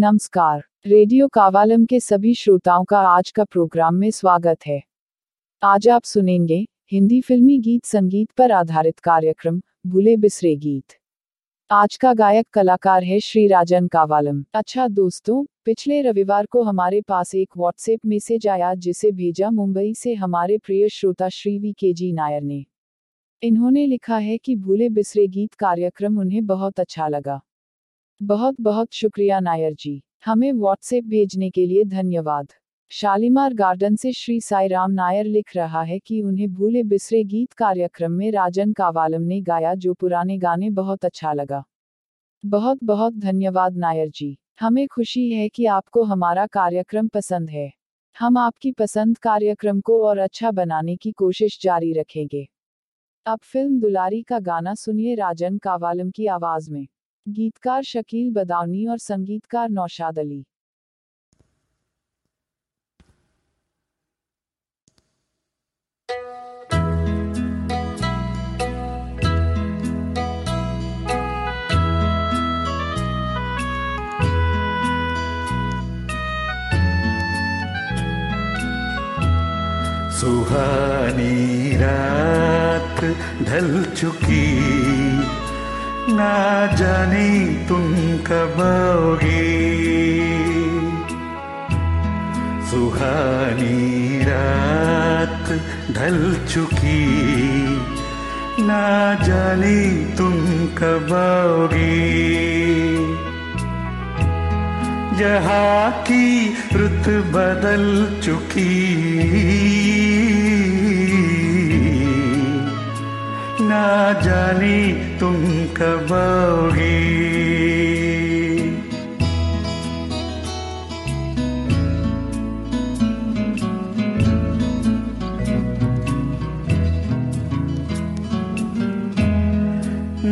नमस्कार। रेडियो कावालम के सभी श्रोताओं का आज का प्रोग्राम में स्वागत है। आज आप सुनेंगे हिंदी फिल्मी गीत संगीत पर आधारित कार्यक्रम, भूले बिसरे गीत। आज का गायक कलाकार है श्री राजन कावालम। अच्छा दोस्तों, पिछले रविवार को हमारे पास एक व्हाट्सएप मैसेज आया जिसे भेजा मुंबई से हमारे प्रिय श्रोता श्री वी के जी नायर ने। इन्होंने लिखा है कि भूले बिसरे गीत कार्यक्रम उन्हें बहुत अच्छा लगा। बहुत बहुत शुक्रिया नायर जी। हमें व्हाट्सएप भेजने के लिए धन्यवाद। शालीमार गार्डन से श्री साई राम नायर लिख रहा है कि उन्हें भूले बिसरे गीत कार्यक्रम में राजन कावालम ने गाया जो पुराने गाने बहुत अच्छा लगा। बहुत बहुत धन्यवाद नायर जी। हमें खुशी है कि आपको हमारा कार्यक्रम पसंद है। हम आपकी पसंद कार्यक्रम को और अच्छा बनाने की कोशिश जारी रखेंगे। अब फ़िल्म दुलारी का गाना सुनिए राजन कावालम की आवाज़ में। गीतकार शकील बदावनी और संगीतकार नौशाद अली। सुहानी रात ढल चुकी ना जाने तुम कब आओगे। सुहानी रात ढल चुकी, ना जाने तुम कब आओगे। जहाँ की रुत बदल चुकी ना जाने तुम कब आओगे।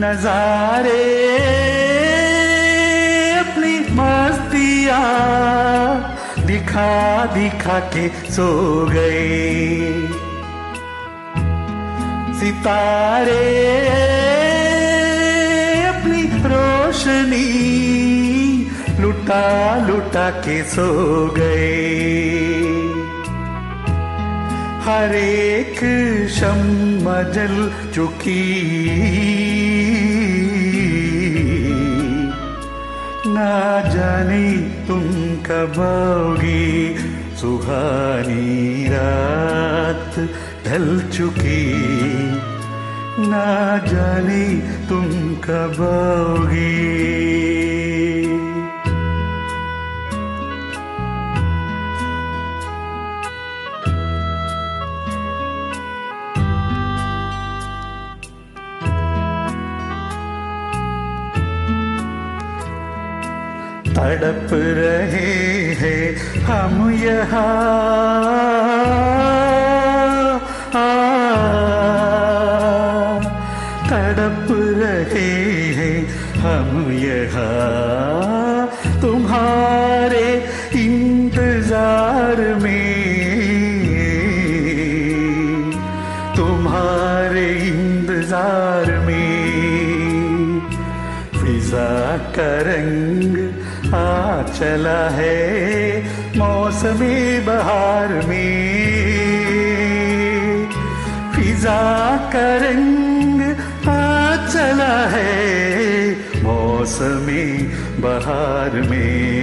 नजारे अपनी मस्तिया दिखा दिखा के सो गए। सितारे, अपनी रोशनी लुटा लुटा के सो गए। हर एक शम जल चुकी। ना जाने तुम कब आओगे, सुहानी रात ढल चुकी। ना जाने तुम कब आओगे? तड़प रहे हैं हम यहाँ। तुम्हारे इंतज़ार में फिजा का रंग आ चला है मौसमी बहार में। फिजा का रंग आ चला है मौसमी बहार में।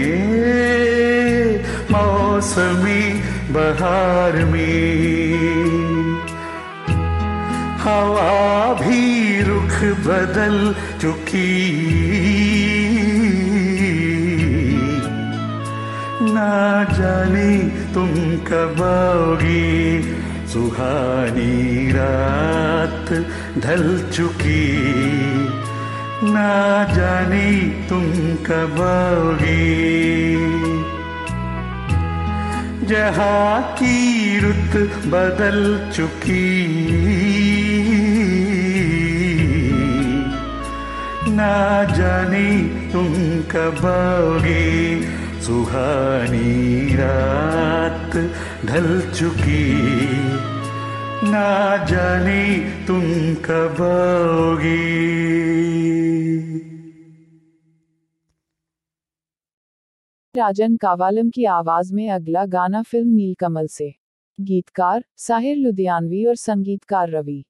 मौसमी बहार में। हवा भी रुख बदल चुकी। ना जाने तुम कब आओगे। सुहानी रात ढल चुकी। ना जाने तुम कब आओगे। जहाँ की रुत बदल चुकी। ना जाने तुम कब आओगे? सुहानी रात ढल चुकी। ना जाने तुम कब आओगे? राजन कावालम की आवाज़ में अगला गाना फ़िल्म नीलकमल से। गीतकार साहिर लुधियानवी और संगीतकार रवि।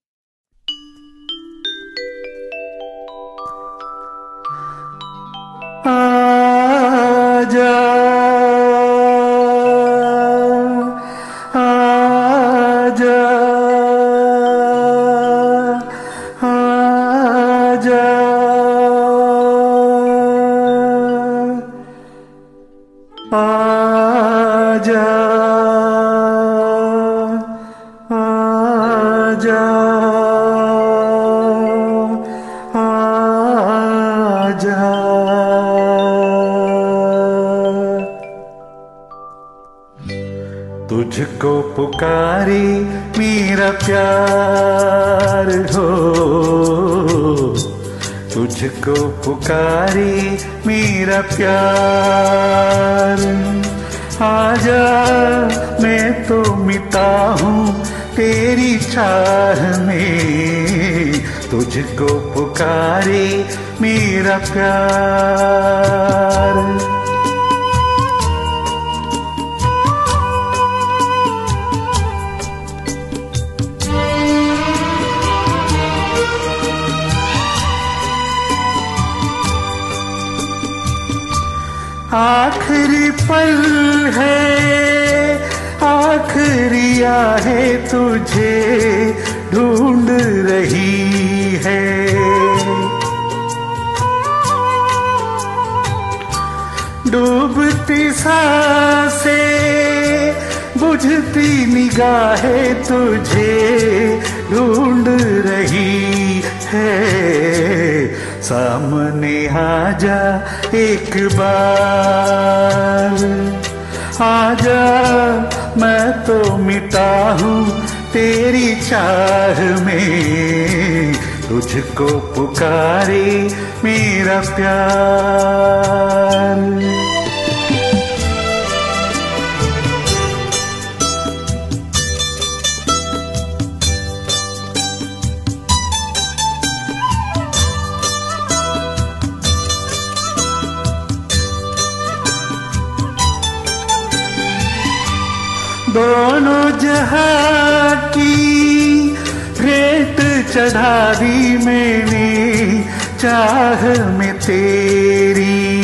तुझको पुकारी, मेरा प्यार हो। तुझको पुकारी, मेरा प्यार। आजा, मैं तो मिटा हूँ तेरी चाह में। तुझको पुकारी, मेरा प्यार। पल है आखिरी है तुझे ढूंढ रही है। डूबती सांसे बुझती निगाहें तुझे सामने आजा एक बार। आजा, मैं तो मिटा हूँ तेरी चाह में। तुझको पुकारे मेरा प्यार। दोनों जहाँ की रेत चढ़ा दी मैंने चाह में तेरी।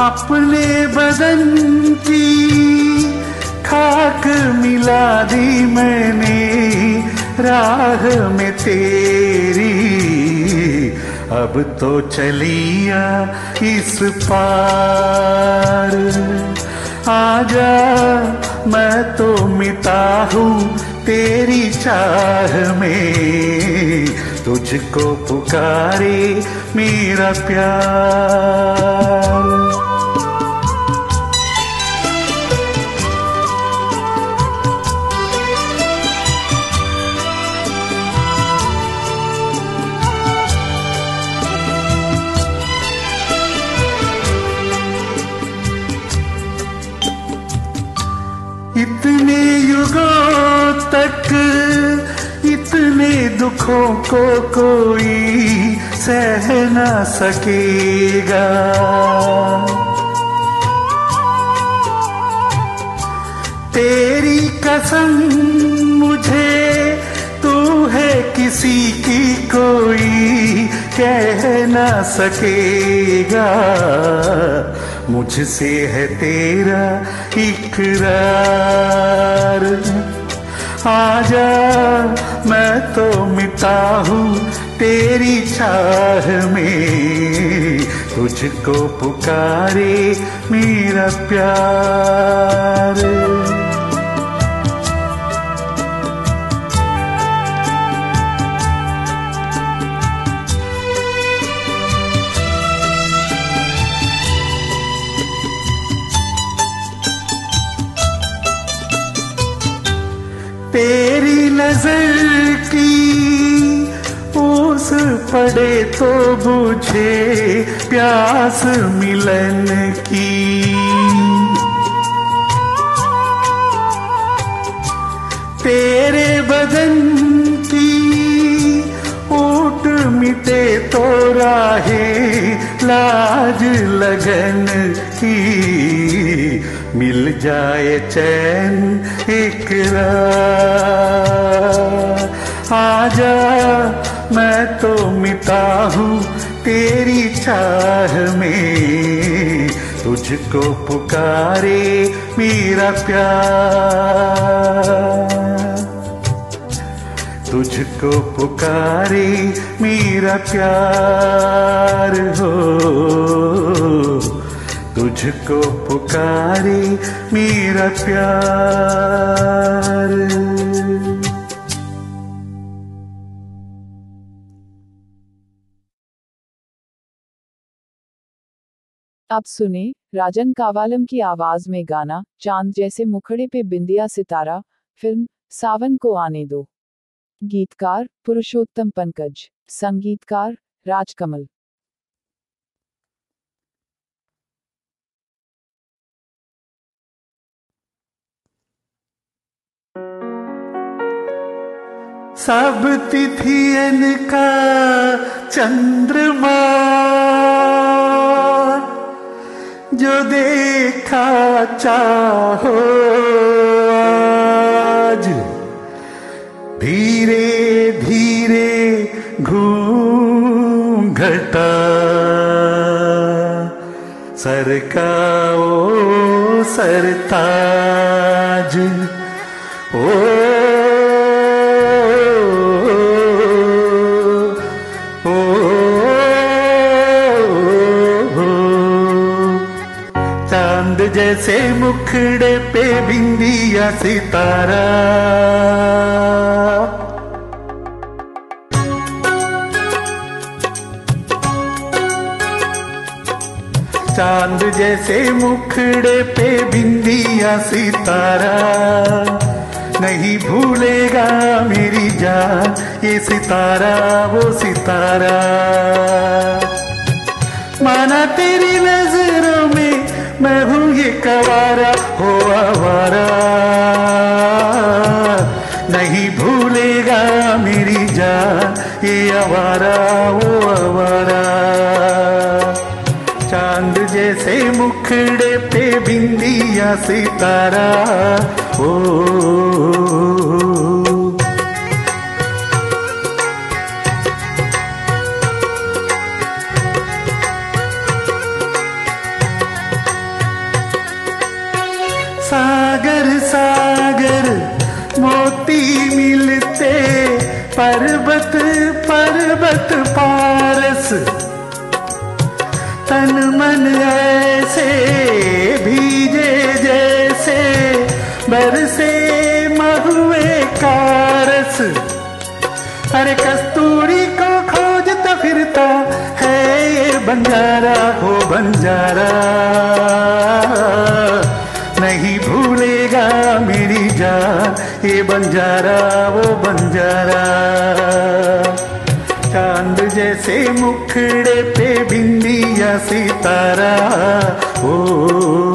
अपने बदन की खाक मिला दी मैंने, राह में तेरी। अब तो चलिया इस पार। आजा, मैं तो मिटा हूँ तेरी चाह में। तुझको पुकारे मेरा प्यार। इतने युगों तक इतने दुखों को कोई सह ना सकेगा। तेरी कसम मुझे तू है किसी की कोई कह ना सकेगा। मुझसे है तेरा इकरार। आजा, मैं तो मिटा हूँ तेरी चाह में। तुझको पुकारे मेरा प्यार। नज़र की ओस पड़े तो बुझे प्यास मिलन की। तेरे बदन की ओट मिट तो राहे लाज लगन की। मिल जाए चैन एक आजा, मैं तो मिटा हूँ तेरी चाह में। तुझको पुकारे मेरा प्यार। तुझको पुकारे मेरा प्यार हो। तुझको पुकारे मेरा प्यार। अब सुने राजन कावालम की आवाज़ में गाना, चाँद जैसे मुखड़े पे बिंदिया सितारा, फ़िल्म, सावन को आने दो। गीतकार, पुरुषोत्तम पंकज, संगीतकार, राजकमल। सब तिथियन का चंद्रमा। जो देखा चाहो आज धीरे धीरे घूंघटा। सरकाओ सरताज पे बिंदिया सितारा। चाँद जैसे मुखड़े पे बिंदिया सितारा। नहीं भूलेगा मेरी जान, ये सितारा, वो सितारा। माना तेरी नज़रों में हूँ ये कवारा, हो आवारा। नहीं भूलेगा मेरी जान, ये आवारा, वो आवारा। चाँद जैसे मुखड़े पे बिंदिया सितारा, ओ सागर पर्वत पारस। तन मन ऐसे भीजे जैसे, बरसे महुए कारस। अरे कस्तूरी को खोजता फिरता है ये बंजारा, हो बंजारा। नहीं भूलेगा मेरी जान, ये बंजारा, वो बंजारा। जैसे मुखड़े पे बिंदिया सितारा ओ।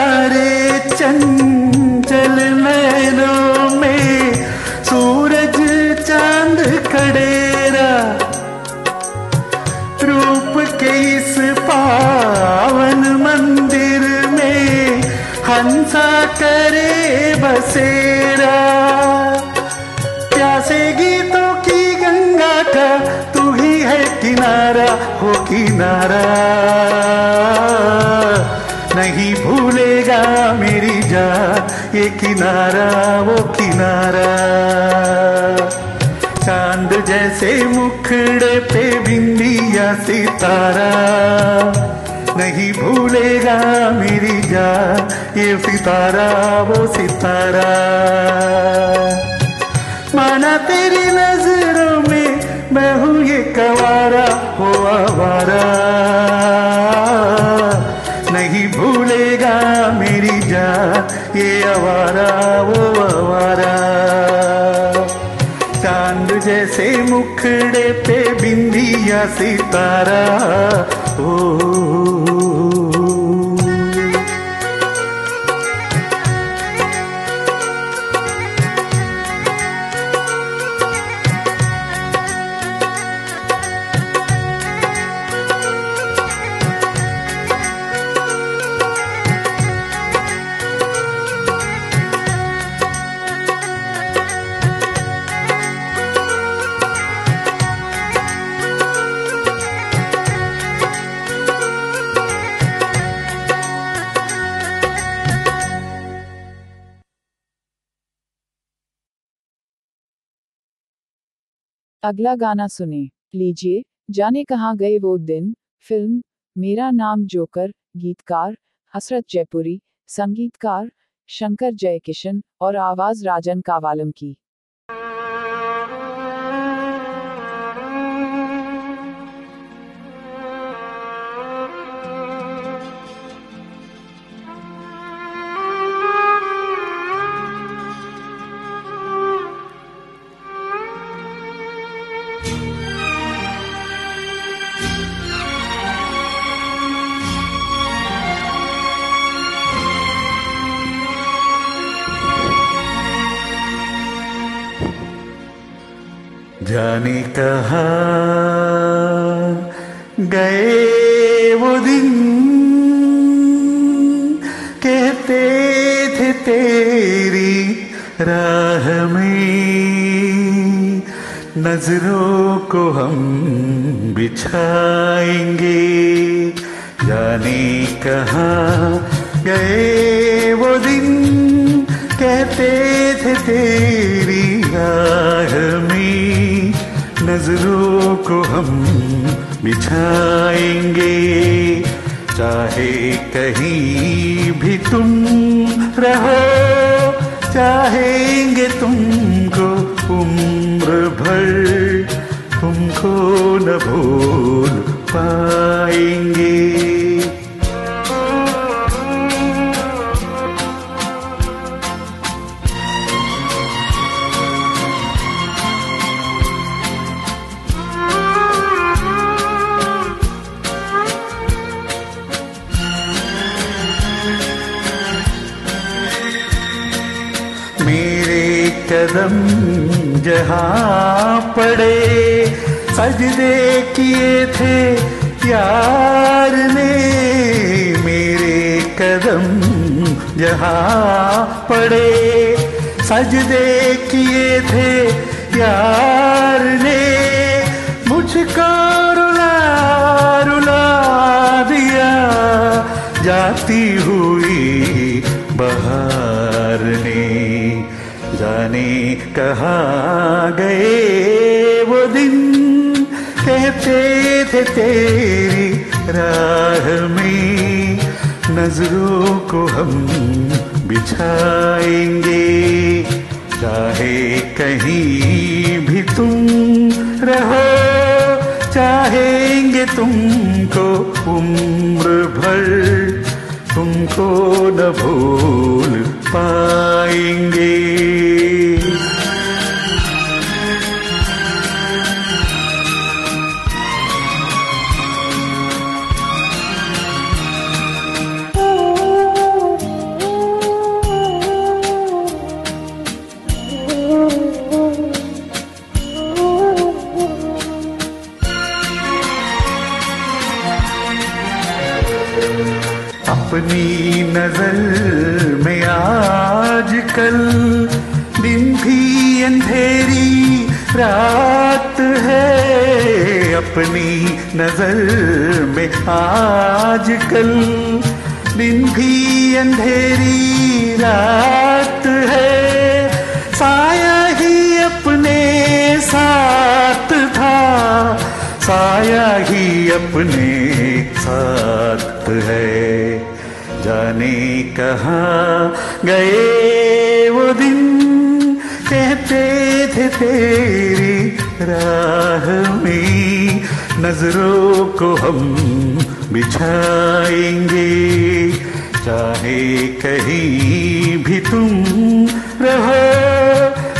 कजरारे चंचल नैनों में सूरज चाँद खड़ेरा, रूप के इस पावन मंदिर में हंसा करे बसेरा। प्यासे गीतों की गंगा का तू ही है किनारा, हो किनारा। किनारा, वो किनारा। चाँद जैसे मुखड़े पे बिंदिया सितारा। नहीं भूलेगा मेरी जान, ये सितारा, वो सितारा। माना तेरी नज़रों में मैं हूँ ये कवारा हो आवारा। जैसे मुखड़े पे बिंदिया सितारा ओ। अगला गाना सुने। लीजिए, जाने कहाँ गए वो दिन। फ़िल्म, मेरा नाम जोकर, गीतकार, हसरत जयपुरी, संगीतकार, शंकर जयकिशन और आवाज़ राजन कावालम की। जाने कहा गए वो दिन? कहते थे तेरी राह में, नज़रों को हम बिछाएँगे। जाने कहा गए वो दिन? कहते थे तेरी राह में। नज़रों को हम बिछाएँगे। चाहे कहीं भी तुम रहो, चाहेंगे तुमको उम्र भर, तुमको न भूल पाएँगे। कदम जहाँ पड़े, सजदे किए थे यार ने मेरे कदम जहाँ पड़े, सजदे किए थे यार ने मुझको रुला रुला दिया, जाती हुई बहार ने। जाने कहाँ गए वो दिन? कहते थे तेरी राह में नज़रों को हम बिछाएँगे। चाहे कहीं भी तुम रहो, चाहेंगे तुमको उम्र भर, तुमको न भूल पाएँगे। अपनी नज़र में आज कल दिन भी अंधेरी रात है। अपनी नज़र में आज कल दिन भी अंधेरी रात है। साया ही अपने साथ था, साया ही अपने साथ है। जाने कहा गए वो दिन? कहते थे तेरी राह में नज़रों को हम बिछाएँगे। चाहे कहीं भी तुम रहो,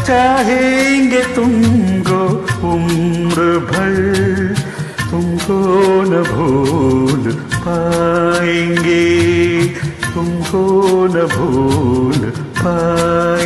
चाहेंगे तुमको उम्र भर, तुमको न भूल पाएँगे तुम न भूल पाए